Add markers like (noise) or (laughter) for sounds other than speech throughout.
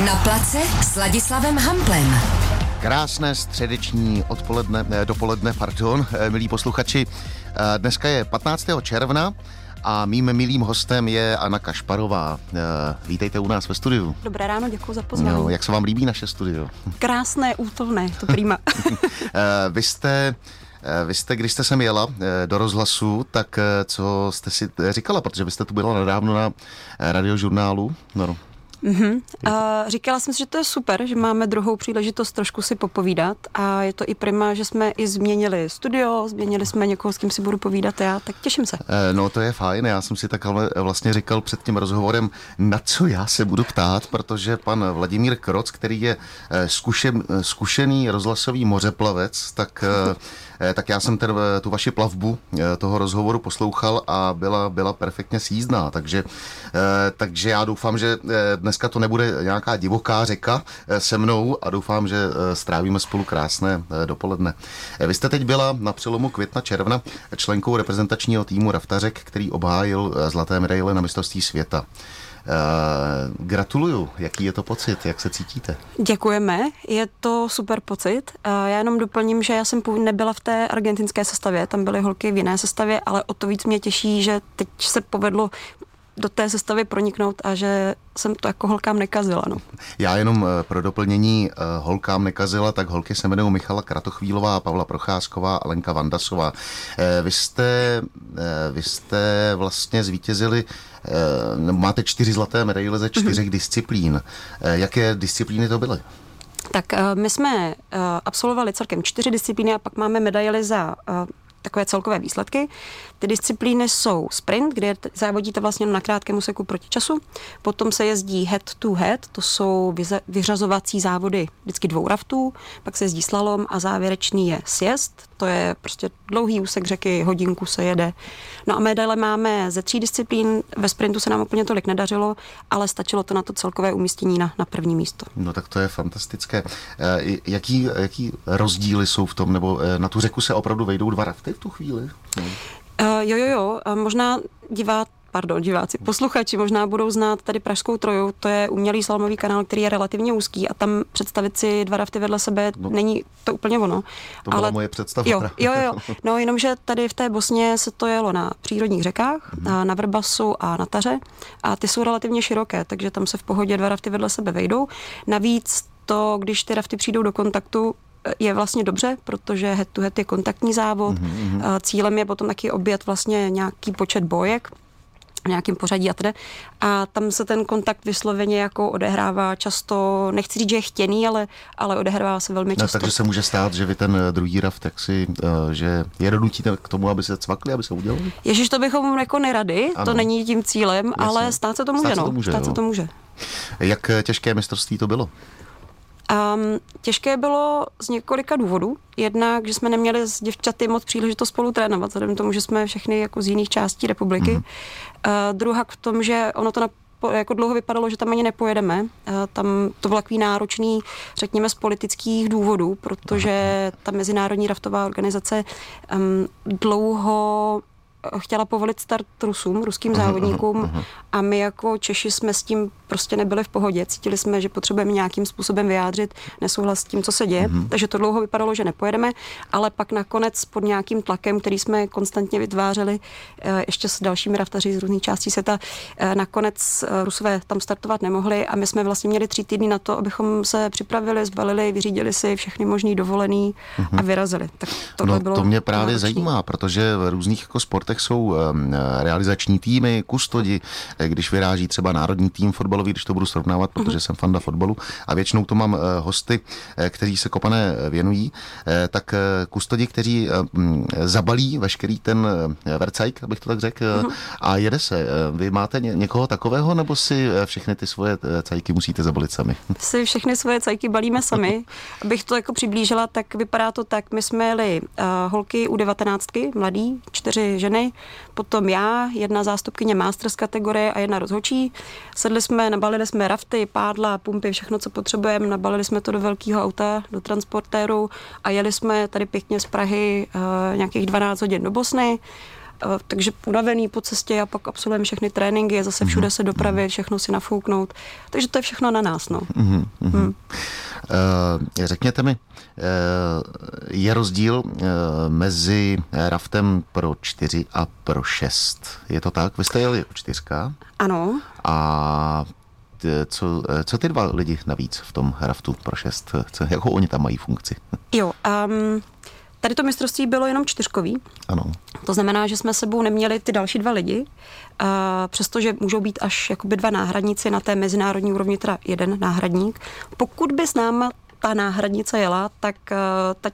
Na place s Ladislavem Hamplem. Krásné středeční odpoledne, ne, dopoledne, pardon, eh, milí posluchači. Eh, Dneska je 15. června a mým milým hostem je Anna Kašparová. Eh, Vítejte u nás ve studiu. Dobré ráno, děkuji za pozvání. No, jak se vám líbí naše studio? Krásné, útulné, to prima. (laughs) Eh, Vy jste eh, vy jste, když jste sem jela eh, do rozhlasu, tak eh, co jste si říkala, protože vy jste tu byla nedávno na eh, radiožurnálu. No, A říkala jsem si, že to je super, že máme druhou příležitost trošku si popovídat. A je to i prima, že jsme i změnili studio, změnili jsme někoho, s kým si budu povídat já, tak těším se. Eh, No to je fajn, já jsem si tak ale vlastně říkal před tím rozhovorem, na co já se budu ptát, protože pan Vladimír Kroc, který je eh, zkušen, eh, zkušený rozhlasový mořeplavec, tak, tak já jsem ten, eh, tu vaši plavbu eh, toho rozhovoru poslouchal a byla, byla perfektně sízdná, takže, eh, takže já doufám, že eh, dneska to nebude nějaká divoká řeka eh, se mnou a doufám, že eh, strávíme spolu krásné eh, dopoledne. Eh, Vy jste teď byla na přelomu května června členkou reprezentačního týmu Raftařek, který obhájil eh, zlaté medaile na mistrovství světa. Eh, Gratuluju, jaký je to pocit, jak se cítíte? Děkujeme, je to super pocit. A Já jenom doplním, že já jsem nebyla v té argentinské sestavě, tam byly holky v jiné sestavě, ale o to víc mě těší, že teď se povedlo do té sestavy proniknout a že jsem to jako holkám nekazila. No. Já jenom eh, pro doplnění eh, holkám nekazila, tak holky se jmenují Michala Kratochvílová, Pavla Procházková a Lenka Vandasová. Eh, Vy jste, vy jste vlastně zvítězili, nebo máte čtyři zlaté medaile ze čtyřech disciplín. Jaké disciplíny to byly? Tak my jsme absolvovali celkem čtyři disciplíny a pak máme medaily za takové celkové výsledky. Ty disciplíny jsou sprint, kde závodíte vlastně na krátkém úseku proti času. Potom se jezdí head to head, to jsou vyřazovací závody vždycky dvou raftů. Pak se jezdí slalom a závěrečný je sjezd. To je prostě dlouhý úsek řeky, hodinku se jede. No a medaile máme ze tří disciplín. Ve sprintu se nám úplně tolik nedařilo, ale stačilo to na to celkové umístění na, na první místo. No tak to je fantastické. Eh, Jaký, jaký rozdíly jsou v tom, nebo eh, na tu řeku se opravdu vejdou dva rafty v tu chvíli? Uh, jo, jo, jo. A možná divá, pardon, diváci, posluchači možná budou znát tady Pražskou troju, to je umělý slalomový kanál, který je relativně úzký a tam představit si dva rafty vedle sebe no, není to úplně ono. To byla moje představa. Jo, jo, jo. (laughs) No jenomže tady v té Bosně se to jelo na přírodních řekách, mm-hmm. na Vrbasu a na Taře a ty jsou relativně široké, takže tam se v pohodě dva rafty vedle sebe vejdou. Navíc to, když ty rafty přijdou do kontaktu, je vlastně dobře, protože head to head je kontaktní závod. Mm-hmm. Cílem je potom taky obět vlastně nějaký počet bojek v nějakým pořadí a tedy. A tam se ten kontakt vysloveně jako odehrává často, nechci říct, že je chtěný, ale, ale odehrává se velmi No, často. takže se může stát, že vy ten eh, druhý raft, tak si, eh, že je donutíte k tomu, aby se cvakli, aby se udělali? Ježiš, to bychom jako nerady, Ano. to není tím cílem, Jasně. ale stát se to může, Stát se no. to může, stát jo. se to může. Jak eh, těžké mistrovství to bylo? Um, těžké bylo z několika důvodů. Jednak, že jsme neměli s děvčaty moc příležitost spolu trénovat, vzhledem tomu, že jsme všechny jako z jiných částí republiky. Mhm. Mm-hmm. Uh, druhá v tom, že ono to na, jako dlouho vypadalo, že tam ani nepojedeme. Uh, tam to bylo takový náročný, řekněme, z politických důvodů, protože ta Mezinárodní raftová organizace um, dlouho chtěla povolit start Rusům, ruským závodníkům a my jako Češi jsme s tím prostě nebyli v pohodě. Cítili jsme, že potřebujeme nějakým způsobem vyjádřit nesouhlas s tím, co se děje, takže to dlouho vypadalo, že nepojedeme, ale pak nakonec pod nějakým tlakem, který jsme konstantně vytvářeli eh, ještě s dalšími raftaři z různých částí světa, eh, nakonec eh, Rusové tam startovat nemohli a my jsme vlastně měli tři týdny na to, abychom se připravili, zbalili, vyřídili si všechny možný dovolený a vyrazili. Tak tohle no, bylo to mě právě náročný. zajímá, protože v různých jako sportech jsou um, realizační týmy, kustodi, eh, když vyráží třeba národní tým fotbalový, když to budu srovnávat, Mhm. protože jsem fanda fotbalu a většinou to mám uh, hosty, eh, kteří se kopané eh, věnují, eh, tak eh, kustodi, kteří eh, zabalí veškerý ten eh, vercajk, abych to tak řekl, Mhm. a jede se. Eh, Vy máte ně, někoho takového, nebo si eh, všechny ty svoje eh, cajky musíte zabalit sami? (laughs) si všechny svoje cajky balíme sami. Abych to jako přiblížila, tak vypadá to tak. My jsme jeli holky u 19, mladý, čtyři ženy, potom já, jedna zástupkyně Masters kategorie a jedna rozhočí. Sedli jsme, nabalili jsme rafty, pádla, pumpy, všechno, co potřebujeme, nabalili jsme to do velkého auta, do transportéru a jeli jsme tady pěkně z Prahy uh, nějakých 12 hodin do Bosny. takže unavený po cestě a pak absolvujeme všechny tréninky, zase všude se dopravit, všechno si nafouknout. Takže to je všechno na nás. No. Mm-hmm. Hmm. Uh, řekněte mi, je rozdíl uh, mezi raftem pro čtyři a pro šest. Je to tak? Vy jste jeli o čtyřka? Ano. A co, co ty dva lidi navíc v tom raftu pro šest? Co, jakou oni tam mají funkci? (laughs) Jo, um, Tady to mistrovství bylo jenom čtyřkový. Ano. To znamená, že jsme sebou neměli ty další dva lidi, uh, přestože můžou být až jakoby dva náhradníci na té mezinárodní úrovni, teda jeden náhradník. Pokud by s náma ta náhradnice jela, tak uh, ta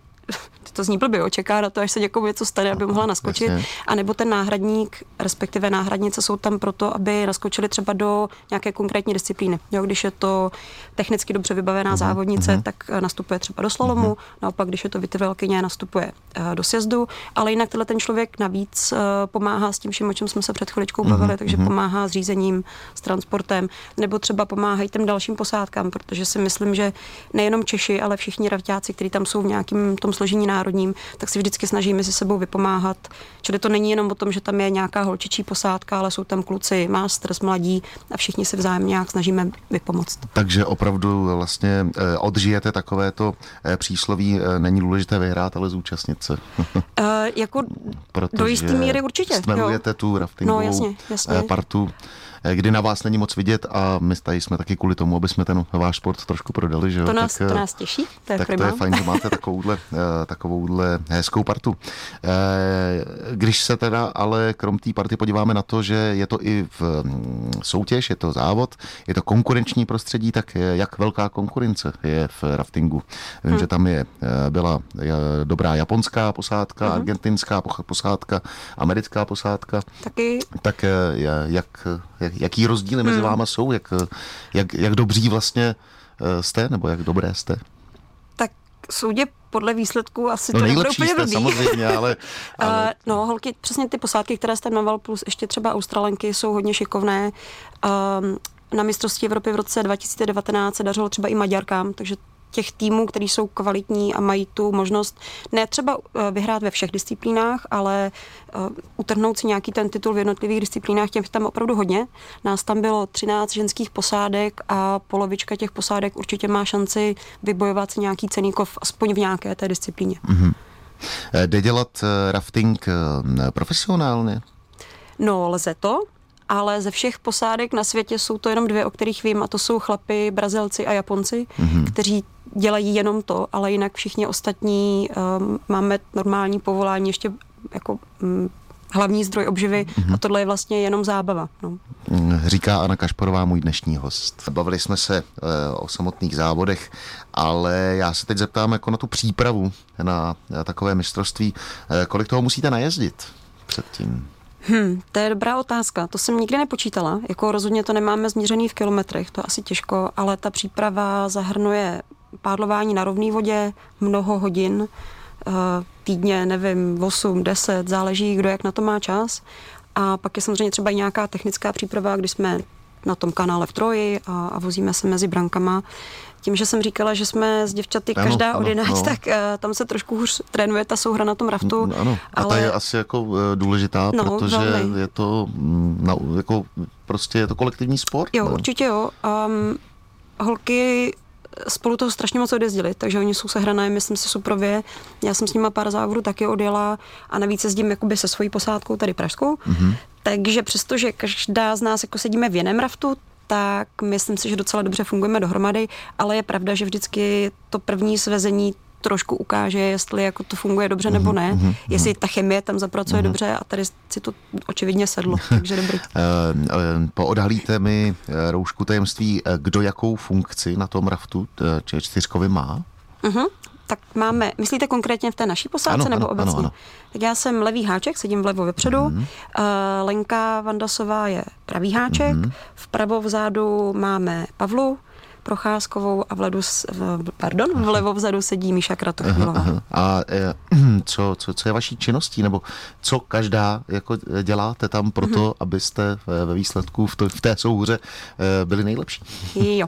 to zní blbě, čeká na to, až se někomu něco stane, aby mohla naskočit. A nebo ten náhradník, respektive náhradnice jsou tam proto, aby naskočili třeba do nějaké konkrétní disciplíny. Jo, když je to technicky dobře vybavená uh-huh, závodnice, uh-huh. tak eh, nastupuje třeba do slalomu, uh-huh. naopak, když je to vytrvalkyně, nastupuje uh, do sjezdu, ale jinak tenhle ten člověk navíc uh, pomáhá s tím vším, o čem jsme se před chviličkou bavili, uh-huh, takže uh-huh. pomáhá s řízením, s transportem, nebo třeba pomáhají těm dalším posádkám, protože si myslím, že nejenom Češi, ale všichni ravťáci, kteří tam jsou v nějakém tom složení národním, tak si vždycky snažíme si sebou vypomáhat. Čili to není jenom o tom, že tam je nějaká holčičí posádka, ale jsou tam kluci, masters, mladí a všichni si vzájemně nějak snažíme vypomoct. Takže opravdu vlastně eh, odžijete takovéto eh, přísloví, eh, není důležité vyhrát, ale zúčastnit se. uh, (laughs) jako do jisté míry určitě. Stmelujete tu raftingovou no, jasně, jasně. partu kdy na vás není moc vidět a my tady jsme taky kvůli tomu, aby jsme ten váš sport trošku prodali. Že To, nás, tak, to nás těší, to je Tak prima. to je fajn, že máte takovouhle, eh, takovouhle hezkou partu. Eh, když se teda ale krom té party podíváme na to, že je to i v mm, soutěž, je to závod, je to konkurenční prostředí, tak jak velká konkurence je v raftingu? Vím, hmm. že tam je, byla dobrá japonská posádka, hmm. argentinská posádka, americká posádka. Taky. Tak jak, jak jaký rozdíly mezi hmm. váma jsou, jak, jak, jak dobří vlastně eh, jste, nebo jak dobré jste? Tak soudě podle výsledků asi no to nebude úplně jste, samozřejmě, (laughs) ale... ale... Uh, no, holky, přesně ty posádky, které jste jmenoval, plus ještě třeba Australenky, jsou hodně šikovné. Uh, na mistrovství Evropy v roce 2019 se dařilo třeba i Maďarkám, takže těch týmů, který jsou kvalitní a mají tu možnost ne třeba eh, vyhrát ve všech disciplínách, ale uh, utrhnout si nějaký ten titul v jednotlivých disciplínách, těch tam opravdu hodně. Nás tam bylo 13 ženských posádek a polovička těch posádek určitě má šanci vybojovat si nějaký ceníkov aspoň v nějaké té disciplíně. Mm-hmm. Jde dělat rafting profesionálně? No, lze to ale ze všech posádek na světě jsou to jenom dvě, o kterých vím, a to jsou chlapy, Brazilci a Japonci, mm-hmm. kteří dělají jenom to, ale jinak všichni ostatní um, máme normální povolání, ještě jako um, hlavní zdroj obživy mm-hmm. a tohle je vlastně jenom zábava. No. Říká Anna Kašporová, můj dnešní host. Bavili jsme se uh, o samotných závodech, ale já se teď zeptám jako na tu přípravu na, na takové mistrovství. Uh, kolik toho musíte najezdit předtím? Hmm, to je dobrá otázka. To jsem nikdy nepočítala. Jako rozhodně to nemáme změřený v kilometrech, to asi těžko, ale ta příprava zahrnuje pádlování na rovné vodě, mnoho hodin, eh, týdně, nevím, 8, 10, záleží, kdo jak na to má čas. A pak je samozřejmě třeba i nějaká technická příprava, když jsme na tom kanále v Troji a, a vozíme se mezi brankama. Tím, že jsem říkala, že jsme s děvčaty ano, každá ano, od no. tak uh, tam se trošku hůř trénuje ta souhra na tom raftu. Mm, ano, a ale... ta je asi jako uh, důležitá, no, protože velmi. je to mm, na, jako prostě je to kolektivní sport. Jo, ne? určitě jo. Um, holky spolu toho strašně moc odjezdili, takže oni jsou sehrané, myslím si, suprově. Já jsem s nimi pár závodů taky odjela a navíc jezdím jakoby se svojí posádkou, tady pražskou. Mm-hmm. Takže přestože každá z nás jako sedíme v jiném raftu, tak myslím si, že docela dobře fungujeme dohromady, ale je pravda, že vždycky to první svezení trošku ukáže, jestli jako to funguje dobře nebo ne, mm-hmm. jestli ta chemie tam zapracuje mm-hmm. dobře a tady si to očividně sedlo, takže dobrý. Uh, (laughs) poodhalíte mi eh, roušku tajemství, kdo jakou funkci na tom raftu čtyřkovi má? Uh-huh tak máme, myslíte konkrétně v té naší posádce ano, nebo ano, obecně? Ano, ano. Tak já jsem levý háček, sedím vlevo vepředu, mm-hmm. uh, Lenka Vandasová je pravý háček, mm-hmm. vpravo vzadu máme Pavlu, Procházkovou a vledu, pardon, vlevo vzadu sedí Míša Kratochvílová. A eh, co, co, co je vaší činností, nebo co každá jako děláte tam proto, mm-hmm. abyste ve výsledku v, to, v té souhře eh, byli nejlepší? Jo.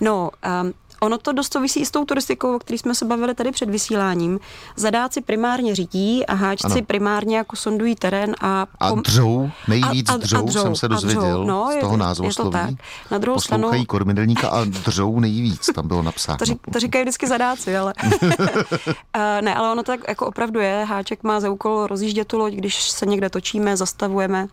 No, um, Ono to dost souvisí i s tou turistikou, o který jsme se bavili tady před vysíláním. Zadáci primárně řídí a háčci ano. primárně jako sondují terén a... Pom... A dřou, nejvíc a, a, dřou, a dřou, jsem se dozvěděl no, z toho názvosloví. Na druhou Poslouchají stranu... kormidelníka a dřou nejvíc, tam bylo napsáno. To, řík, to říkají vždycky zadáci, ale... (laughs) (laughs) ne, ale ono tak jako opravdu je. Háček má za úkol rozjíždět tu loď, když se někde točíme, zastavujeme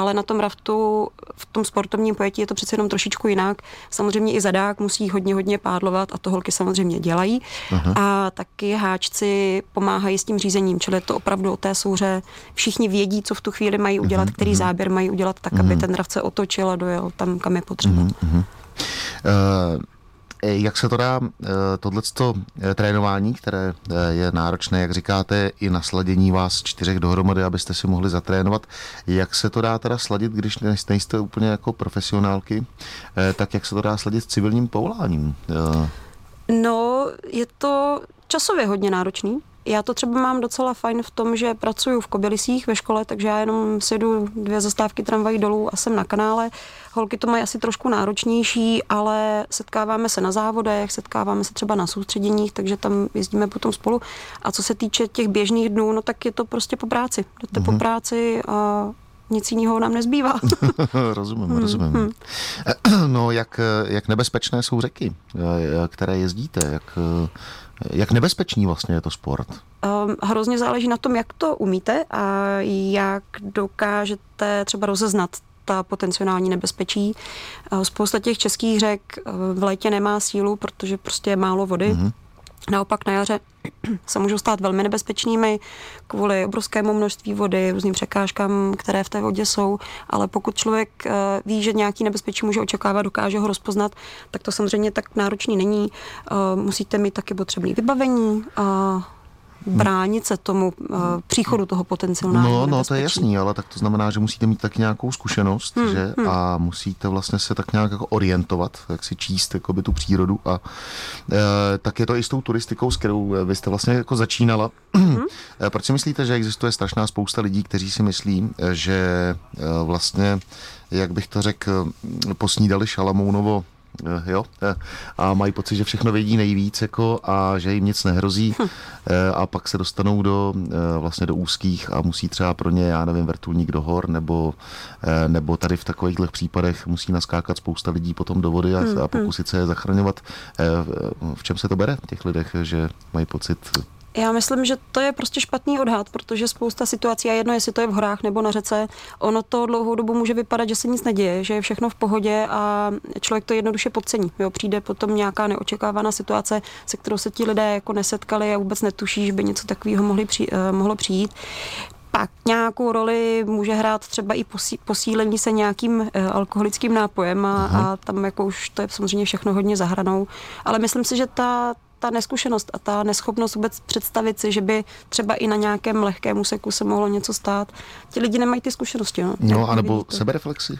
ale na tom raftu, v tom sportovním pojetí je to přece jenom trošičku jinak. Samozřejmě i zadák musí hodně, hodně pádlovat a to holky samozřejmě dělají. Aha. A taky háčci pomáhají s tím řízením, čili je to opravdu o té souře. Všichni vědí, co v tu chvíli mají udělat, aha, který aha. záběr mají udělat tak, aha. aby ten raft se otočil a dojel tam, kam je potřeba. Aha, aha. Uh... Eh, jak se to dá, eh, tohleto eh, trénování, které je náročné, jak říkáte, i na sladění vás čtyřech dohromady, abyste si mohli zatrénovat, jak se to dá teda sladit, když nejste úplně jako profesionálky, tak jak se to dá sladit s civilním povoláním? No, je to časově hodně náročný, já to třeba mám docela fajn v tom, že pracuji v Kobylisích ve škole, takže já jenom sedu dvě zastávky tramvají dolů a jsem na kanále. Holky to mají asi trošku náročnější, ale setkáváme se na závodech, setkáváme se třeba na soustředěních, takže tam jezdíme potom spolu. A co se týče těch běžných dnů, no tak je to prostě po práci. Jdete mm-hmm. po mhm. práci a nic jiného nám nezbývá. (laughs) rozumím, hmm, rozumím. Hmm. (clears throat) No, jak, jak nebezpečné jsou řeky, které jezdíte, jak jak nebezpečný vlastně je to sport? Um, hrozně záleží na tom, jak to umíte a jak dokážete třeba rozeznat ta potenciální nebezpečí. Uh, spousta těch českých řek uh, v létě nemá sílu, protože prostě je málo vody. Mm-hmm. Naopak na jaře (clears throat) se můžou stát velmi nebezpečnými kvůli obrovskému množství vody, různým překážkám, které v té vodě jsou, ale pokud člověk eh, ví, že nějaký nebezpečí může očekávat, dokáže ho rozpoznat, tak to samozřejmě tak náročný není. Eh, musíte mít taky potřebné vybavení, bránit se tomu uh, příchodu toho potenciálního No, no, to je jasný, ale tak to znamená, že musíte mít tak nějakou zkušenost, hmm, že? Hmm. A musíte vlastně se tak nějak jako orientovat, jak si číst jakoby tu přírodu a e, tak je to i s tou turistikou, s kterou vy jste vlastně jako začínala. Hmm. (clears throat) Proč si myslíte, že existuje strašná spousta lidí, kteří si myslí, že e, vlastně, jak bych to řekl, posnídali Šalamounovo Eh, jo, eh, a mají pocit, že všechno vědí nejvíc jako a že jim nic nehrozí hm. Eh, a pak se dostanou do vlastně do úzkých a musí třeba pro ně, já nevím, vrtulník do hor nebo, nebo tady v takovýchhle případech musí naskákat spousta lidí potom do vody a, hm, a hm. pokusit se je zachraňovat. V čem se to bere v těch lidech, že mají pocit já myslím, že to je prostě špatný odhad, protože spousta situací, a jedno jestli to je v horách nebo na řece, ono to dlouhou dobu může vypadat, že se nic neděje, že je všechno v pohodě a člověk to jednoduše podcení. Jo, přijde potom nějaká neočekávaná situace, se kterou se ti lidé jako nesetkali a vůbec netuší, že by něco takového mohli při, uh, mohlo přijít pak nějakou roli může hrát třeba i posílení se nějakým uh, alkoholickým nápojem a, a tam jako už to je samozřejmě všechno hodně zahranou. Ale myslím si, že ta, ta neskušenost a ta neschopnost vůbec představit si, že by třeba i na nějakém lehkém úseku se mohlo něco stát. Ti lidi nemají ty zkušenosti. No, no anebo sebereflexy.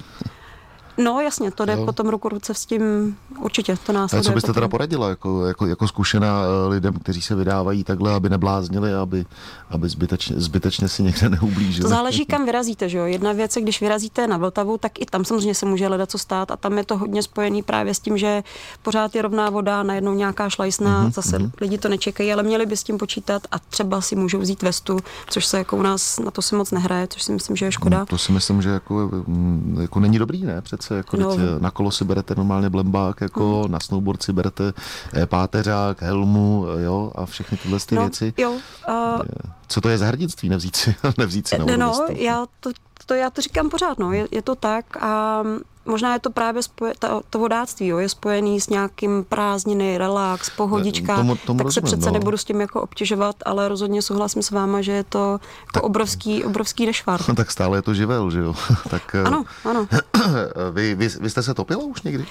No jasně, to jde jo. potom ruku ruce s tím, určitě to nás. A co byste potom. teda poradila jako, jako, jako zkušená eh, lidem, kteří se vydávají takhle, aby nebláznili, aby, aby zbytečně, zbytečně si někde (laughs) neublížili? To záleží, kam vyrazíte. Že jo? Jedna věc je, když vyrazíte na Vltavu, tak i tam samozřejmě se může hledat co stát a tam je to hodně spojený právě s tím, že pořád je rovná voda, najednou nějaká šlajsna, uh-huh, zase uh-huh. lidi to nečekají, ale měli by s tím počítat a třeba si můžou vzít vestu, což se jako u nás na to se moc nehraje, což si myslím, že je škoda. No, to si myslím, že jako, mm, jako není dobrý, ne? Přece jako no, na kolo si berete normálně blembák, jako hmm. na snowboard si berete eh, páteřák, helmu, jo, a všechny tyhle ty no, věci. Jo, uh, Co to je za hrdinství, nevzít si, (laughs) nevzít si na No, já to, to, já to říkám pořád, no, je, je to tak a možná je to právě spoje, ta, to vodáctví, jo, je spojený s nějakým prázdniny, relax, pohodička, tomu, tomu tak rozumím, se přece no. nebudu s tím jako obtěžovat, ale rozhodně souhlasím s váma, že je to tak, obrovský, obrovský nešvar. (laughs) tak stále je to živel, že jo? (laughs) tak, eh, ano, ano. (clears throat) vy, vy, vy jste se topila už někdy?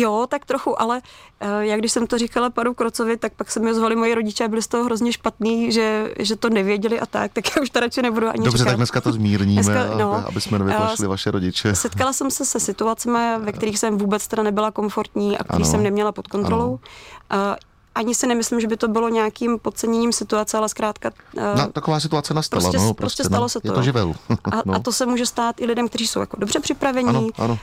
Jo, tak trochu, ale uh, jak když jsem to říkala panu Krocovi, tak pak se mi ozvali moji rodiče a byli z toho hrozně špatný, že, že to nevěděli a tak, (laughs) tak já už to radši nebudu ani Dobře, říkat. tak dneska to zmírníme, dneska, no, aby jsme nevyplašili uh, vaše rodiče. Setkala jsem se se situacemi, ve kterých jsem vůbec teda nebyla komfortní a který jsem neměla pod kontrolou. Uh, ani si nemyslím, že by to bylo nějakým podceněním situace, ale zkrátka... No, taková situace nastala, prostě, no, prostě, prostě stalo no, se to. Je to živel. (laughs) a, no. a to se může stát i lidem, kteří jsou jako dobře připravení. Ano, ano.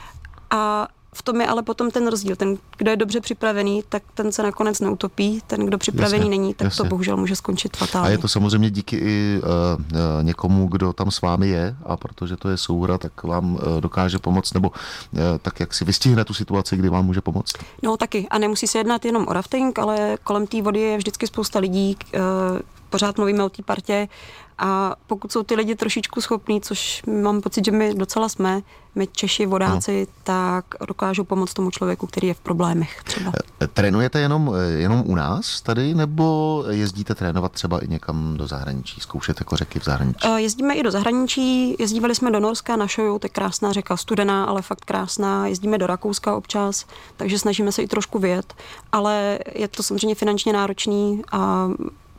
A v tom je ale potom ten rozdíl. Ten, kdo je dobře připravený, tak ten se nakonec neutopí. Ten, kdo připravený jasně, není, tak jasně. to bohužel může skončit fatálně. A je to samozřejmě díky i uh, někomu, kdo tam s vámi je a protože to je souhra, tak vám uh, dokáže pomoct nebo uh, tak, jak si vystihne tu situaci, kdy vám může pomoct. No taky. A nemusí se jednat jenom o rafting, ale kolem té vody je vždycky spousta lidí, uh, pořád mluvíme o té partě a pokud jsou ty lidi trošičku schopní, což mám pocit, že my docela jsme, my Češi, vodáci, no. tak dokážou pomoct tomu člověku, který je v problémech třeba. E, trénujete jenom, e, jenom u nás tady, nebo jezdíte trénovat třeba i někam do zahraničí, zkoušet jako řeky v zahraničí? Jezdíme i do zahraničí, jezdívali jsme do Norska na Šoju, to je krásná řeka, studená, ale fakt krásná, jezdíme do Rakouska občas, takže snažíme se i trošku vyjet, ale je to samozřejmě finančně náročný a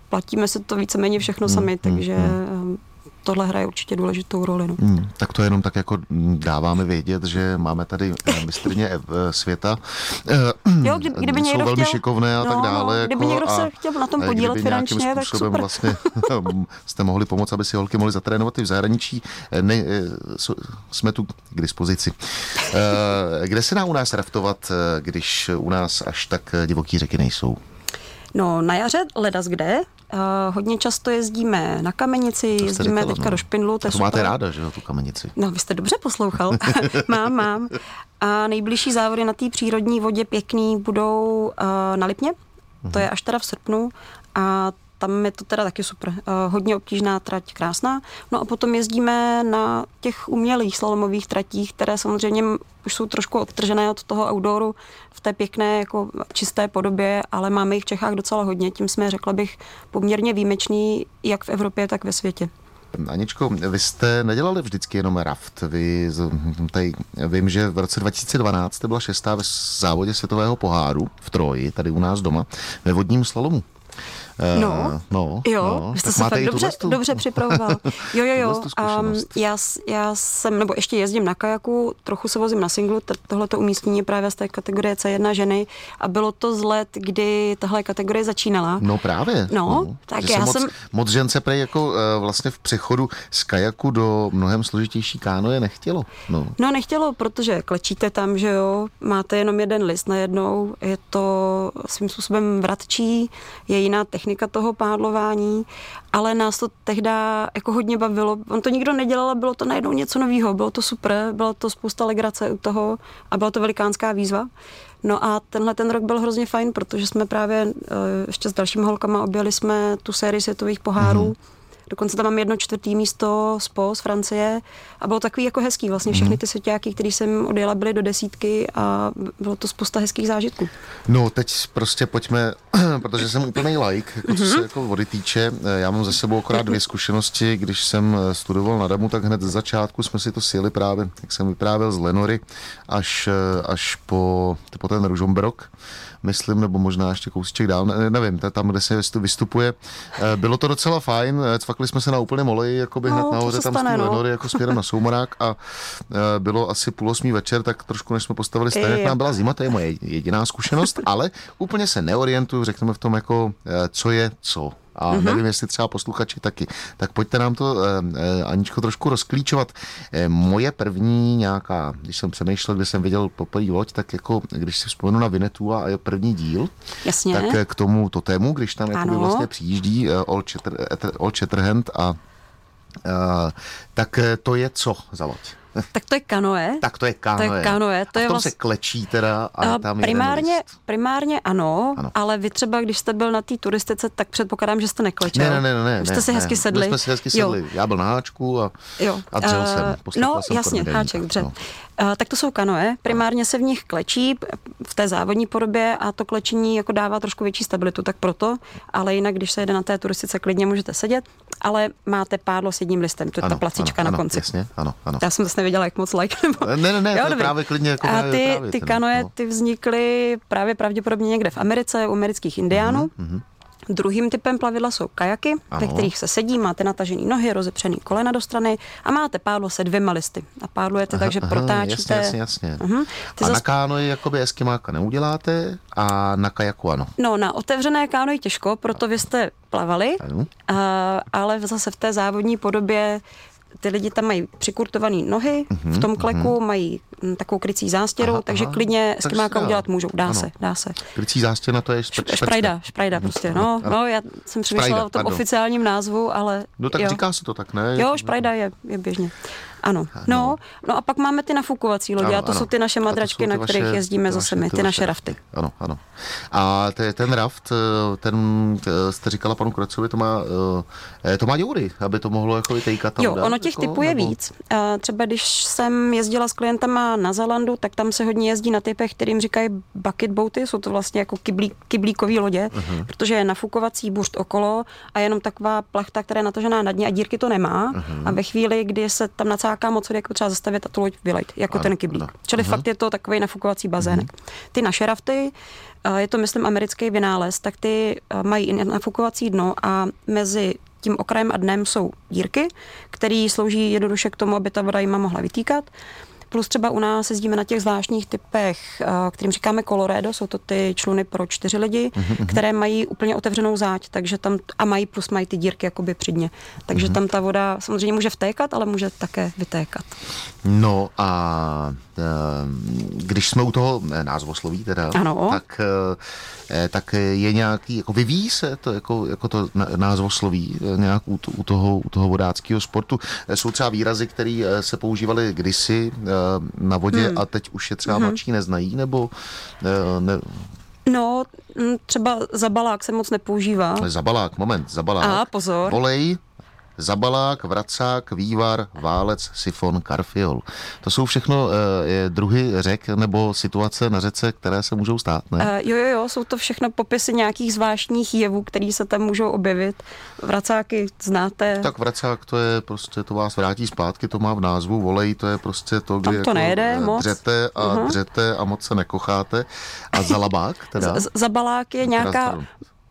platíme se to víceméně všechno sami, hmm, takže hmm. Tohle hraje určitě důležitou roli. No. Hmm, tak to jenom tak jako dáváme vědět, že máme tady eh, mistrně eh, světa. Jo, kdy, kdyby jsou někdo velmi chtěl, šikovné a tak no, dále. No, kdyby jako, někdo se chtěl na tom podílet finančně, tak super. vlastně (laughs) jste mohli pomoct, aby si holky mohly zatrénovat i v zahraničí. Ne, jsme tu k dispozici. Kde se dá u nás raftovat, když u nás až tak divoký řeky nejsou? No na jaře ledas kde, Uh, hodně často jezdíme na kamenici, jezdíme říkala, teďka no. do Špindlu. To, to máte ráda, že jo, tu kamenici. No, vy jste dobře poslouchal. (laughs) mám, mám. A nejbližší závody na té přírodní vodě pěkný budou uh, na Lipně, uh-huh. to je až teda v srpnu. A tam je to teda taky super. Uh, hodně obtížná trať, krásná. No a potom jezdíme na těch umělých slalomových tratích, které samozřejmě už jsou trošku odtržené od toho outdooru v té pěkné, jako čisté podobě, ale máme jich v Čechách docela hodně. Tím jsme, řekla bych, poměrně výjimečný jak v Evropě, tak ve světě. Aničko, vy jste nedělali vždycky jenom raft. Vy tady, vím, že v roce 2012 jste byla šestá ve závodě světového poháru v Troji, tady u nás doma, ve vodním slalomu. Eh, no, no, jo, no, jste se fakt dobře, tu... dobře připravoval. (laughs) Jo, jo, jo. Um, já, já jsem, nebo ještě jezdím na kajaku, trochu se vozím na singlu, tohle to umístění právě z té kategorie C1 ženy a bylo to z let, kdy tahle kategorie začínala. No právě. No, no tak já moc, jsem... Moc žen se prej jako uh, vlastně v přechodu z kajaku do mnohem složitější kánoje nechtělo. No. no nechtělo, protože klečíte tam, že jo, máte jenom jeden list najednou, je to svým způsobem vratčí, je jiná technika technika toho pádlování, ale nás to tehdy jako hodně bavilo. On to nikdo nedělal, bylo to najednou něco nového, bylo to super, bylo to spousta legrace u toho a byla to velikánská výzva. No a tenhle ten rok byl hrozně fajn, protože jsme právě eh, ještě s dalšími holkama objeli jsme tu sérii světových pohárů. Mm-hmm Dokonce tam mám jedno čtvrtý místo z PO z Francie a bylo takový jako hezký. Vlastně všechny mhm. ty svěťáky, které jsem odjela, byly do desítky a bylo to spousta hezkých zážitků. No teď prostě pojďme, (clears throat) protože jsem úplný like, jako co se mhm. jako vody týče. Já mám za sebou akorát dvě zkušenosti. Když jsem studoval na Damu, tak hned z začátku jsme si to sjeli právě, jak jsem vyprávěl z Lenory, až, až po, po ten Ružomberok myslím, nebo možná ještě kousíček dál, ne, nevím, tam, kde se vystupuje. Eh, bylo to docela fajn, eh, cvakli jsme se na úplně moleji, jako by no, hned nahoře tam stane, no. Lenory, jako směrem na (laughs) Soumarák a eh, bylo asi půl osmý večer, tak trošku než jsme postavili stanek, nám byla zima, to je moje jediná zkušenost, ale úplně se neorientuju, řekněme v tom jako, co je co a mm-hmm. nevím, jestli třeba posluchači taky. Tak pojďte nám to, eh, Aničko, trošku rozklíčovat. Eh, moje první nějaká, když jsem přemýšlel, kde jsem viděl poprvé loď, tak jako, když si vzpomenu na Vinetu a je první díl, Jasně. tak eh, k tomu totému, když tam jako vlastně přijíždí eh, Old, Chatter, Old Shatterhand a Uh, tak to je co za loď? Tak to je kanoe. (laughs) Tak to je kanoe. To je kanoe. To a je v tom vlast... se klečí teda a, tam primárně, primárně ano, ano, ale vy třeba, když jste byl na té turistice, tak předpokládám, že jste neklečel. Ne, ne, ne. ne jste ne, si ne. hezky sedli. My jsme si hezky sedli. Jo. Já byl na háčku a, jo. a dřel uh, jsem. No, jsem jasně, háček, dřel. No. Uh, tak to jsou kanoe. Primárně se v nich klečí v té závodní podobě a to klečení jako dává trošku větší stabilitu, tak proto. Ale jinak, když se jede na té turistice, klidně můžete sedět, ale máte pádlo s jedním listem, to je ano, ta placička ano, na konci. Jasně, ano, ano. Já jsem zase nevěděla, jak moc like. (laughs) Nebo... Ne, ne, ne, jo, to právě klidně jako A ty, právě ty kanoe, no. ty vznikly právě pravděpodobně někde v Americe, u amerických indiánů. Mm-hmm. Druhým typem plavidla jsou kajaky, ano. ve kterých se sedí, máte natažený nohy, rozepřený kolena do strany a máte pádlo se dvěma listy. A pádlujete tak, že protáčíte. Jasně, jasně, jasně. Uh-huh. Ty a zas... na kánoji jakoby eskimáka neuděláte a na kajaku ano. No, na otevřené kánoji těžko, proto vy jste plavali, a, ale zase v té závodní podobě ty lidi tam mají přikurtované nohy v tom kleku, mají mm, takovou krycí zástěru, Aha, takže aha. klidně s kymáka se dá. udělat můžou. Dá Ano. se, dá se. Krycí zástěna to je špe, špečka. Šprajda, šprajda prostě, no, no, já jsem přemýšlela o tom pardon. oficiálním názvu, ale No tak jo. říká se to tak, ne? Jo, šprajda je, je běžně. Ano. No, no a pak máme ty nafukovací lodi Ano, a to ano. jsou ty naše madračky, na kterých vaše- jezdíme zase my, ty naše rafty. Ano, ano. A te, ten raft, eh, ten eh, jste říkala panu Krocovi, to má, eh, to má děury, aby to mohlo jako vytejkat tam Jo, dál, ono těch jako, typů je nebo- víc. A Třeba když jsem jezdila s klientama na Zelandu, tak tam se hodně jezdí na typech, kterým říkají bucket boaty, jsou to vlastně jako kyblí, kyblíkové lodě, uh-huh. protože je nafukovací bušt okolo a jenom taková plachta, která je natažená na dně a dírky to nemá. Uh-huh. A ve chvíli, kdy se tam nacáká moc, vody, jako třeba zastavit a tu loď vylejt, jako Ano, ten kyblík. ano. Čili uh-huh. fakt je to takový nafukovací bazének. Uh-huh. Ty naše rafty, a je to myslím americký vynález, tak ty a, mají nafukovací dno a mezi tím okrajem a dnem jsou dírky, které slouží jednoduše k tomu, aby ta voda jima mohla vytýkat. Plus třeba u nás jezdíme na těch zvláštních typech, a, kterým říkáme Colorado, jsou to ty čluny pro čtyři lidi, které mají úplně otevřenou záď, takže tam a mají plus mají ty dírky jakoby při dně. Takže tam ta voda samozřejmě může vtékat, ale může také vytékat. No a eh, když jsme u toho eh, názvosloví teda, Ano. tak, eh, tak je nějaký, jako vyvíjí se to jako, jako to názvosloví eh, nějak u, to- u, toho, u toho vodáckého sportu. Eh, Jsou třeba výrazy, které se používaly kdysi eh, na vodě Hmm. a teď už je třeba mladší neznají, nebo eh, ne, No, mm, třeba zabalák se moc nepoužívá. zabalák, moment, zabalák. A, pozor. Volej, zabalák, vracák, vývar, válec, sifon, karfiol. To jsou všechno eh, druhy řek nebo situace na řece, které se můžou stát, ne? Uh, jo, jo, jo, jsou to všechno popisy nějakých zvláštních jevů, které se tam můžou objevit. Vracáky znáte. Tak vracák to je prostě, to vás vrátí zpátky, to má v názvu, volej, to je prostě to, kdy Tam to nejede eh, moc. dřete a Mhm. dřete a moc se nekocháte. A zalabák teda? (laughs) Z- Zabalák je nějaká...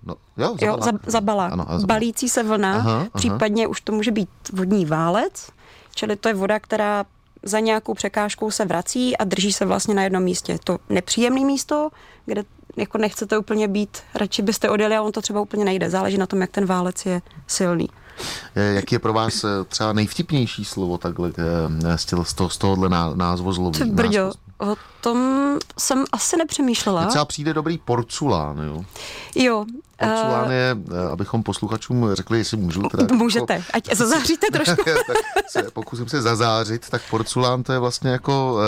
No, jo, Jo, za. Ano, a zabalák. Balící se vlna, Aha, aha, aha. případně už to může být vodní válec, čili to je voda, která za nějakou překážkou se vrací a drží se vlastně na jednom místě. To nepříjemné místo, kde jako nechcete úplně být, radši byste odjeli a on to třeba úplně nejde. Záleží na tom, jak ten válec je silný. Jak je pro vás eh, třeba nejvtipnější slovo takhle eh, z, toho, tohohle ná- názvozloví? Ty brďo, o tom jsem asi nepřemýšlela. Třeba přijde dobrý porculán, jo. Jo. Porculán eh, je, eh, abychom posluchačům řekli, jestli můžu. Teda, (laughs) Můžete, ať zazáříte (laughs) trošku. tak se, pokusím se zazářit, tak porculán to je vlastně jako,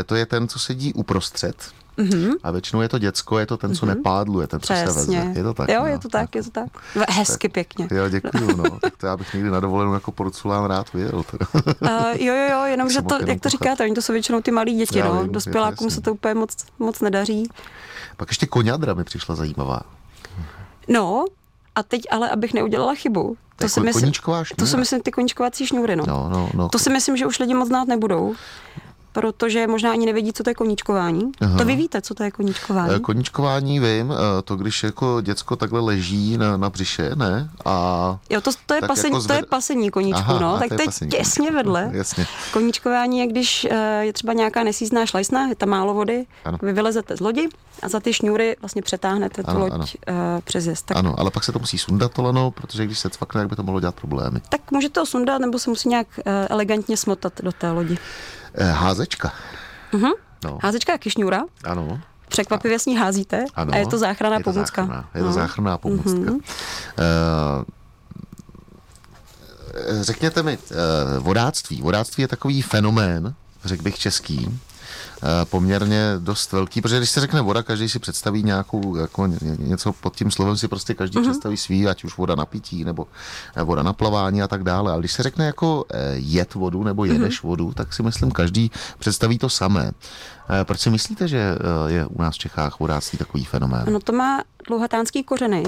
eh, to je ten, co sedí uprostřed. Mm-hmm. A většinou je to děcko, je to ten, co mm-hmm. nepádluje, ten, co se. Přesně. veze. Je to tak? Jo, no. je to tak, je to tak. Hezky pěkně. Jo, děkuju, no. Tak to já bych někdy na dovolenou jako porculán rád vyjel. Uh, jo, jo, jo, jenom, (laughs) že jsem to, jak to říkáte, oni to jsou většinou ty malí děti, Já no. vím, Dospělákům se to úplně moc, moc nedaří. Pak ještě koňadra mi přišla zajímavá. No, a teď ale, abych neudělala chybu, To je to si myslím, to si myslím ty koníčkovací šňůry, no. No, no, no. To si myslím, že už lidi moc znát nebudou, protože možná ani nevědí, co to je koníčkování. Aha. To vy víte, co to je koníčkování? Eh, Koníčkování vím, eh, to když jako děcko takhle leží na, na břiše, ne? A Jo, to, to, je, pasení, jako to je zved- pasení koníčku, Aha, no. Tak to je to je pasení těsně vedle. (laughs) Jasně. Koníčkování je, když eh, je třeba nějaká nesízná šlajsna, je tam málo vody, Ano. vy vylezete z lodi a za ty šňůry vlastně přetáhnete tu Ano, loď ano. přes jezd. Tak, Ano, ale pak se to musí sundat to lano, protože když se cvakne, tak by to mohlo dělat problémy. tak můžete ho sundat, nebo se musí nějak elegantně smotat do té lodi. Eh, házečka. Mhm. No, Házečka je kišňůra, ano. překvapivě s ní házíte Ano, a je to záchranná je to pomůcka. Záchranná, je to No. záchranná pomůcka. Mhm. Eh, Řekněte mi, eh, vodáctví. Vodáctví je takový fenomén, řekl bych český, poměrně dost velký, protože když se řekne voda, každý si představí nějakou, jako ně- ně- něco pod tím slovem si prostě každý mm-hmm. představí svý, ať už voda na pití, nebo eh, voda na plavání a tak dále. Ale když se řekne jako eh, jet vodu nebo jedeš mm-hmm. vodu, tak si myslím, každý představí to samé. Eh, Proč si myslíte, že eh, je u nás v Čechách vodáctví takový fenomén? No to má dlouhatánský kořeny.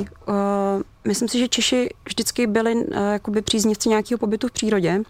Myslím si, že Češi vždycky byli jakoby příznivci nějakého pobytu v přírodě.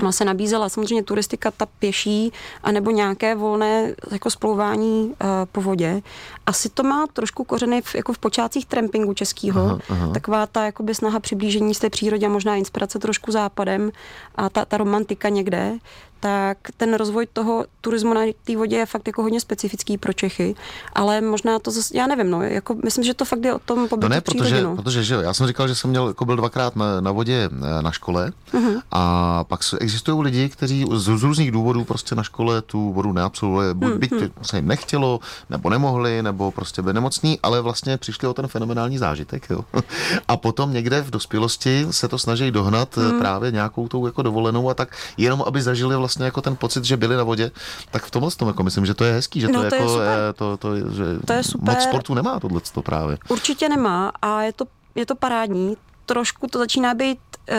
Ona se nabízela samozřejmě turistika, ta pěší, anebo nějaké volné jako splouvání uh, po vodě. Asi to má trošku kořeny v, jako v počátcích trampingu českého. Aha, aha. Taková ta jakoby snaha přiblížení z té přírodě a možná inspirace trošku západem a ta, ta romantika někde. Tak ten rozvoj toho turismu na té vodě je fakt jako hodně specifický pro Čechy, ale možná to zase, já nevím, no, jako myslím, že to fakt je o tom pobytu No ne, protože, no. protože že jo, já jsem říkal, že jsem měl, jako byl dvakrát na, na vodě eh, na škole uh-huh. a pak existují lidi, kteří z, z různých důvodů prostě na škole tu vodu neabsolvovali, buď uh-huh. byť se jim nechtělo, nebo nemohli, nebo prostě byli nemocní, ale vlastně přišli o ten fenomenální zážitek, jo. (laughs) A potom někde v dospělosti se to snaží dohnat uh-huh. právě nějakou tou jako dovolenou a tak, jenom aby zažili vlastně jako ten pocit, že byli na vodě, tak v tomhle tom jako myslím, že to je hezký, že No, to, to je jako, super. je, to, to, že To je super. moc sportu nemá tohle právě. Určitě nemá a je to, je to parádní. Trošku to začíná být uh,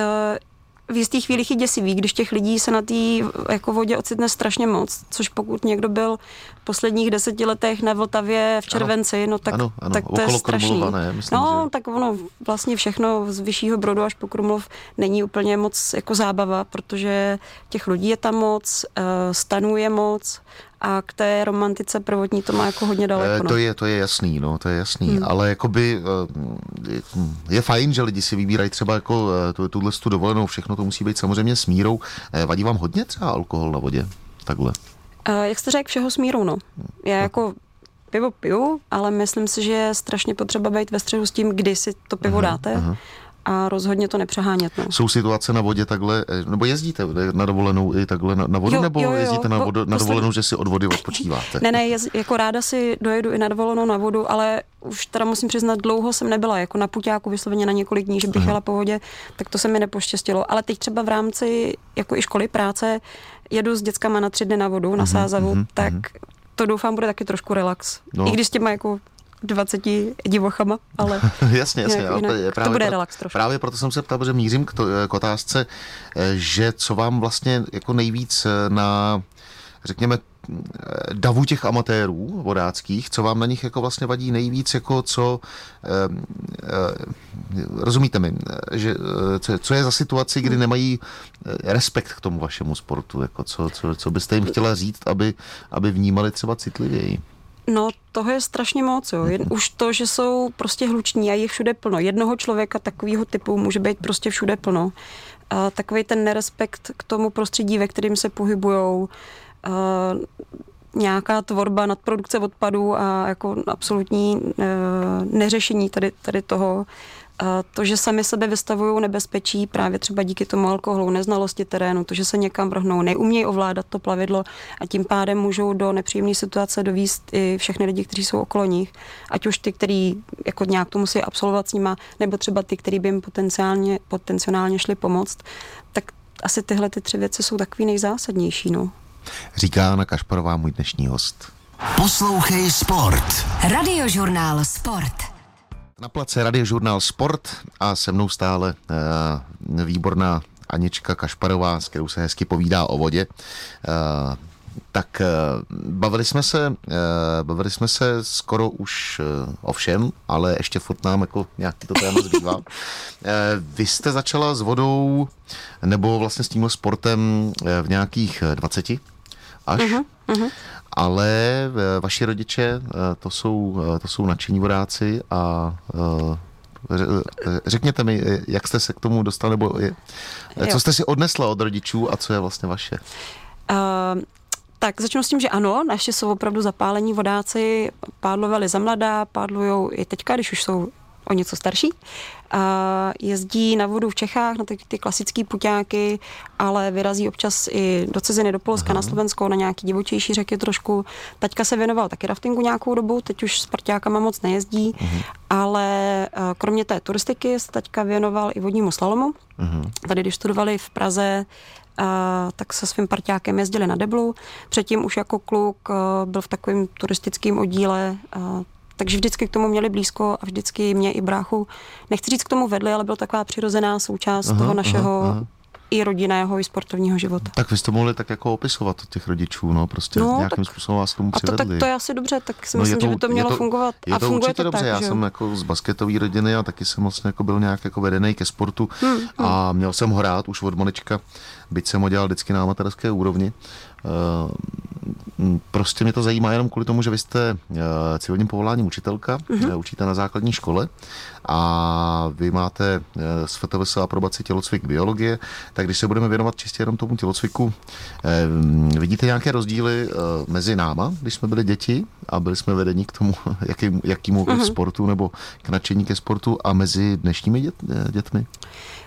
v jistých chvílích i děsivý, když těch lidí se na té jako vodě ocitne strašně moc, což pokud někdo byl v posledních deseti letech na Vltavě v červenci, ano, no tak, ano, ano. tak to je strašný. Ne, myslím, no, že... tak ono vlastně všechno z vyššího brodu až po Krumlov není úplně moc jako zábava, protože těch lidí je tam moc, uh, stanů je moc a k té romantice prvotní to má jako hodně daleko. Eh, No. To je, to je jasný, no, to je jasný, hmm. ale jakoby eh, je, je fajn, že lidi si vybírají třeba jako eh, tu, tuhle tu dovolenou, všechno to musí být samozřejmě s mírou. Vadí vám hodně třeba alkohol na vodě? Takhle. Uh, jak jste řekl, všeho s mírou, no. Já jako pivo piju, ale myslím si, že je strašně potřeba být ve střehu s tím, kdy si to pivo Aha, dáte aha. A rozhodně to nepřehánět, no. Jsou situace na vodě takhle, eh, nebo jezdíte na dovolenou i takhle na, na vodu, Jo, nebo jo, jo. jezdíte na, vodu, na dovolenou, že si od vody odpočíváte? (laughs) Ne, ne, jez, jako ráda si dojedu i na dovolenou na vodu, ale už teda musím přiznat, dlouho jsem nebyla, jako na puťáku vysloveně na několik dní, že bych jela po vodě, tak to se mi nepoštěstilo. Ale teď třeba v rámci jako i školy práce jedu s dětskama na tři dny na vodu, na Sázavu, mhm, tak to doufám bude taky trošku relax. No. I když s těma jako 20 divochama, ale (laughs) jasně, jasně. Jinak- ale je to právě bude pro- relax trošku. Právě proto jsem se ptal, protože mířím k, to, k otázce, eh, že co vám vlastně jako nejvíc eh, na, řekněme, eh, davu těch amatérů vodáckých, co vám na nich jako vlastně vadí nejvíc, jako co, eh, eh, rozumíte mi, že, co, co je za situaci, kdy nemají respekt k tomu vašemu sportu, jako co, co, co byste jim chtěla říct, aby, aby vnímali třeba citlivěji? No, toho je strašně moc. Jo. Už to, že jsou prostě hluční a je všude plno. Jednoho člověka takového typu může být prostě všude plno. A takový ten nerespekt k tomu prostředí, ve kterém se pohybujou, nějaká tvorba nadprodukce odpadů a jako absolutní e, neřešení tady, tady toho. A to, že sami sebe vystavují nebezpečí právě třeba díky tomu alkoholu, neznalosti terénu, to, že se někam vrhnou, neumějí ovládat to plavidlo a tím pádem můžou do nepříjemné situace dovíst i všechny lidi, kteří jsou okolo nich, ať už ty, kteří jako nějak to musí absolvovat s nima, nebo třeba ty, kteří by jim potenciálně, potenciálně šli pomoct, tak asi tyhle ty tři věci jsou takový nejzásadnější. No. Říká Anna Kašparová, můj dnešní host. Poslouchej Sport. Radiožurnál Sport. Na place radiožurnál Sport a se mnou stále uh, výborná Anička Kašparová, s kterou se hezky povídá o vodě. Uh, tak uh, bavili jsme se, uh, bavili jsme se skoro už uh, o všem, ale ještě furt nám jako nějaký to téma zbývá. Uh, (laughs) vy jste začala s vodou, nebo vlastně s tímhle sportem uh, v nějakých uh, 20 až. Uh-huh, uh-huh. Ale eh, vaši rodiče, eh, to jsou, eh, to jsou nadšení vodáci a ře- řekněte mi, jak jste se k tomu dostali, nebo je, co jste si odnesla od rodičů a co je vlastně vaše? Uh, tak začnu s tím, že ano, naši jsou opravdu zapálení vodáci, pádlovali za mladá, pádlujou i teďka, když už jsou o něco starší. A jezdí na vodu v Čechách, na ty, ty klasické puťáky, ale vyrazí občas i do ciziny, do Polska, na Slovensko, na nějaký divočejší řeky trošku. Taťka se věnoval taky raftingu nějakou dobu, teď už s parťákama moc nejezdí, ale eh, kromě té turistiky se taťka věnoval i vodnímu slalomu. Tady, když studovali v Praze, a tak se svým parťákem jezdili na deblu. Předtím už jako kluk a, byl v takovém turistickém oddíle, a, takže vždycky k tomu měli blízko a vždycky mě i bráchu, nechci říct k tomu vedli, ale byla taková přirozená součást Aha, toho aha, našeho aha. i rodinného, i sportovního života. Tak vy jste mohli tak jako opisovat od těch rodičů, no prostě No, nějakým tak- způsobem vás k tomu A to, tak přivedli. to je asi dobře, tak si No, myslím, je že by to je mělo fungovat. Je a to funguje určitě to dobře, tak, já že jsem jako z basketové rodiny a taky jsem vlastně jako byl nějak jako vedený ke sportu a měl jsem ho rád už od malička, byť jsem ho dělal vždycky na amatérské úrovni Prostě mě to zajímá jenom kvůli tomu, že vy jste civilním povoláním učitelka, uh-huh. učíte na základní škole a vy máte z FTVS aprobaci tělocvik biologie, tak když se budeme věnovat čistě jenom tomu tělocviku, vidíte nějaké rozdíly mezi náma, když jsme byli děti a byli jsme vedeni k tomu, (laughs) jakým, jakýmu uh-huh. sportu nebo k nadšení ke sportu a mezi dnešními dět, dětmi?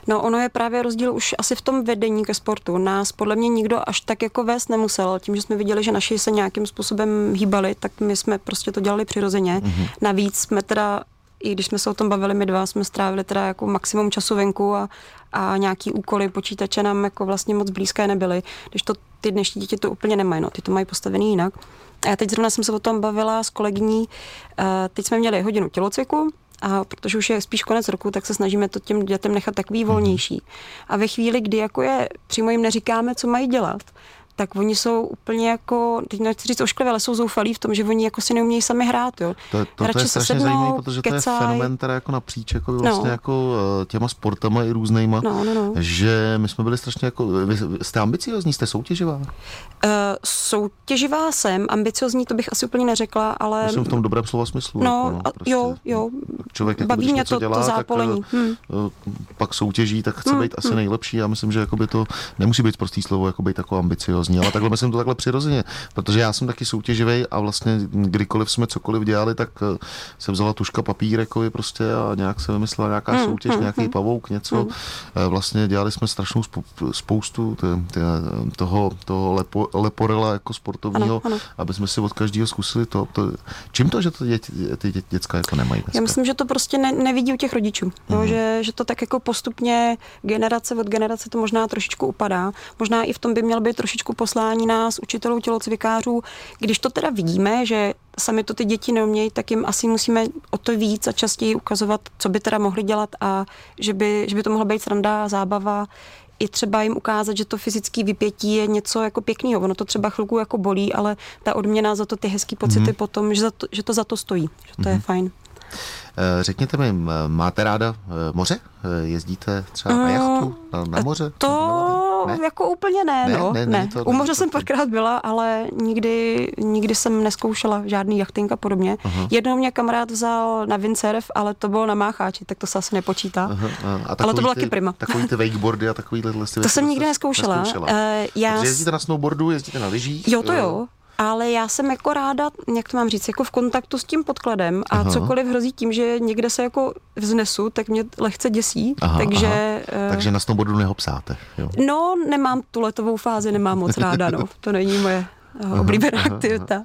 No ono je právě rozdíl už asi v tom vedení ke sportu. Nás podle mě nikdo až tak jako vést nemusel. Tím, že jsme viděli, že naši se nějakým způsobem hýbali, tak my jsme prostě to dělali přirozeně. Mm-hmm. Navíc jsme teda i když jsme se o tom bavili my dva, jsme strávili teda jako maximum času venku a, a nějaký úkoly počítače nám jako vlastně moc blízké nebyly, když to ty dnešní děti to úplně nemají, no, ty to mají postavený jinak. A já teď zrovna jsem se o tom bavila s kolegyní, uh, teď jsme měli hodinu tělocviku, a protože už je spíš konec roku, tak se snažíme to těm dětem nechat takový volnější. A ve chvíli, kdy jako je, přímo jim neříkáme, co mají dělat, tak oni jsou úplně jako, teď nechci říct ošklivé, ale jsou zoufalí v tom, že oni jako si neumějí sami hrát. Jo. To, to, to je strašně zajímavé, protože kecaj. to je fenomen teda jako napříč jako vlastně no. jako eh, těma sportama i různýma, no, no, no. že my jsme byli strašně jako, vy jste ambiciozní, jste soutěživá? Uh, soutěživá jsem, ambiciozní to bych asi úplně neřekla, ale... Myslím v tom dobrém slova smyslu. No, jako, no prostě, jo, jo. Člověk jako, Baví mě to, dělá, to zápolení. Tak, hmm. pak soutěží, tak chce hmm. být asi hmm. nejlepší. Já myslím, že to nemusí být prostý slovo, jako být jako ambiciozní ale takhle myslím to takhle přirozeně, protože já jsem taky soutěživý a vlastně kdykoliv jsme cokoliv dělali, tak eh, se vzala tuška papír jako prostě a nějak se vymyslela nějaká hmm, soutěž, hmm, nějaký hmm. pavouk, něco. Hmm. Eh, vlastně dělali jsme strašnou spoustu toho, toho lepo, leporela jako sportovního, ano, ano. aby jsme si od každého zkusili to, to. Čím to, že to děti, ty děti, děcka jako nemají dneska? Já myslím, že to prostě ne, nevidí u těch rodičů, hmm. jo, že, že to tak jako postupně generace od generace to možná trošičku upadá. Možná i v tom by měl být trošičku poslání nás, učitelů, tělocvikářů, když to teda vidíme, že sami to ty děti neumějí, tak jim asi musíme o to víc a častěji ukazovat, co by teda mohli dělat a že by, že by to mohla být sranda, zábava, i třeba jim ukázat, že to fyzické vypětí je něco jako pěkného. Ono to třeba chvilku jako bolí, ale ta odměna za to ty hezké pocity mm-hmm. potom, že, za to, že to za to stojí, že to mm-hmm. je mhm. fajn. Eh, řekněte mi, máte ráda eh, moře? Eh, jezdíte třeba na jachtu, na, na moře? To ne? jako úplně ne, ne no. Ne, ne. To, U moře jsem párkrát byla, ale nikdy, nikdy jsem neskoušela žádný jachting a podobně. Uh-huh. Jednou mě kamarád vzal na windsurf, ale to bylo na mácháči, tak to se asi nepočítá. Uh-huh. A ale to bylo taky prima. Takový ty wakeboardy a takový (laughs) To jsem nikdy neskoušela. neskoušela. Uh, já... jezdíte na snowboardu, jezdíte na lyžích? Jo, to jo ale já jsem jako ráda, jak to mám říct, jako v kontaktu s tím podkladem a aha. cokoliv hrozí tím, že někde se jako vznesu, tak mě lehce děsí, aha, takže... Aha. Uh, takže na snowboardu nehopsáte, jo? No, nemám tu letovou fázi, nemám moc ráda, no. To není moje eh, oblíbená aktivita.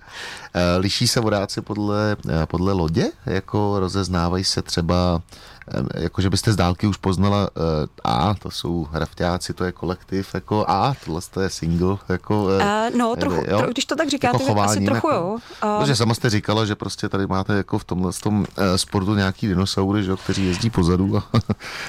Eh, liší se vodáci podle, podle lodě? Jako rozeznávají se třeba jakože byste z dálky už poznala, uh, a to jsou hrafťáci, to je kolektiv, jako a tohle to je single, jako... Uh, no, trochu, jo, tro, když to tak říkáte, jako tak asi trochu jako, jo. Uh, protože sama jste říkala, že prostě tady máte jako v tomhle tom uh, sportu nějaký dinosaury, že, kteří jezdí pozadu a,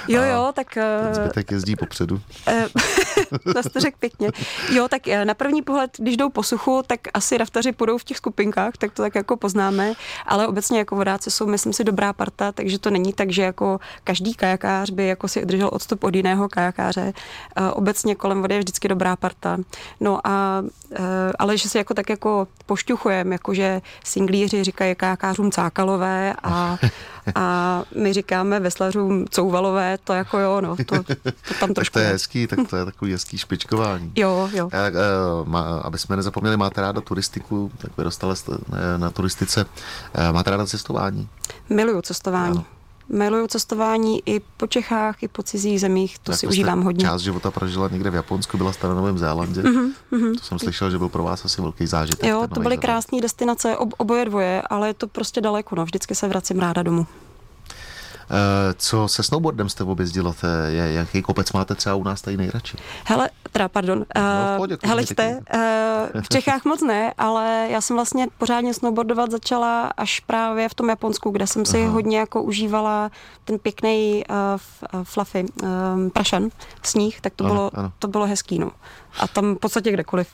jo, jo, tak... Uh, zbytek jezdí popředu. Uh, (laughs) (laughs) to jste řekl pěkně. Jo, tak na první pohled, když jdou po suchu, tak asi raftaři půjdou v těch skupinkách, tak to tak jako poznáme, ale obecně jako vodáci jsou, myslím si, dobrá parta, takže to není tak, že jako každý kajakář by jako si udržel odstup od jiného kajakáře. Obecně kolem vody je vždycky dobrá parta. No a, e, ale že si jako tak jako pošťuchujeme, jakože singlíři říkají kajakářům cákalové a, (laughs) a my říkáme veslařům couvalové, to jako jo, no, to, to tam trošku... (laughs) tak to je hezký, tak to je takový hezký špičkování. Jo, jo. A, a, aby jsme nezapomněli, máte ráda turistiku, tak vyrostala jste na turistice. Máte ráda cestování? Miluju cestování. Ano. Miluju cestování i po Čechách, i po cizích zemích, to tak si užívám hodně. Část života prožila někde v Japonsku, byla jste na Novém Zélandě. Mm-hmm, to jsem slyšel, že byl pro vás asi velký zážitek. Jo, to byly krásné destinace, ob, oboje dvoje, ale je to prostě daleko, no, vždycky se vracím ráda domů. Eh, co se snowboardem jste objezdila? Je, jaký kopec máte třeba u nás tady nejradši? Hele, teda pardon. No, uh, pohodě, hele jste, uh, v Čechách moc ne, ale já jsem vlastně pořádně snowboardovat začala až právě v tom Japonsku, kde jsem si Aha. hodně jako užívala ten pěkný uh, fluffy, um, prašan, sníh, tak to, ano, bylo, ano. to bylo hezký. No. A tam v podstatě kdekoliv.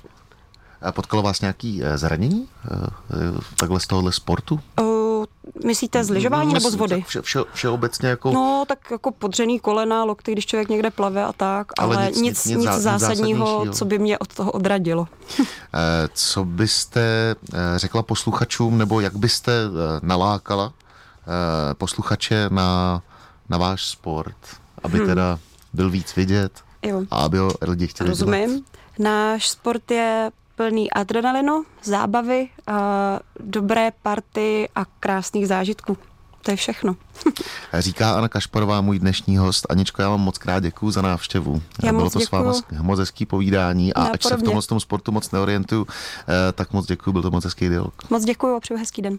A potkalo vás nějaký zranění takhle z tohohle sportu? Uh, Myslíte z lyžování nebo z vody? Vše, vše, všeobecně jako... No, tak jako podřený kolena, lokty, když člověk někde plave a tak, ale, ale nic, nic, nic, nic zásadního, co by mě od toho odradilo. (laughs) Eh, co byste eh, řekla posluchačům, nebo jak byste eh, nalákala posluchače na, na váš sport, aby hmm. teda byl víc vidět jo. a aby ho lidi chtěli Rozumím. Dělat? Náš sport je plný adrenalinu, zábavy, a dobré party a krásných zážitků. To je všechno. (laughs) Říká Anna Kašparová, můj dnešní host. Aničko, já vám moc krát děkuji za návštěvu. Já Bylo to děkuju. s váma moc hezký povídání a já ač podobně. se v tom, tom sportu moc neorientuju, eh, tak moc děkuji, byl to moc hezký dialog. Moc děkuji a přeju hezký den.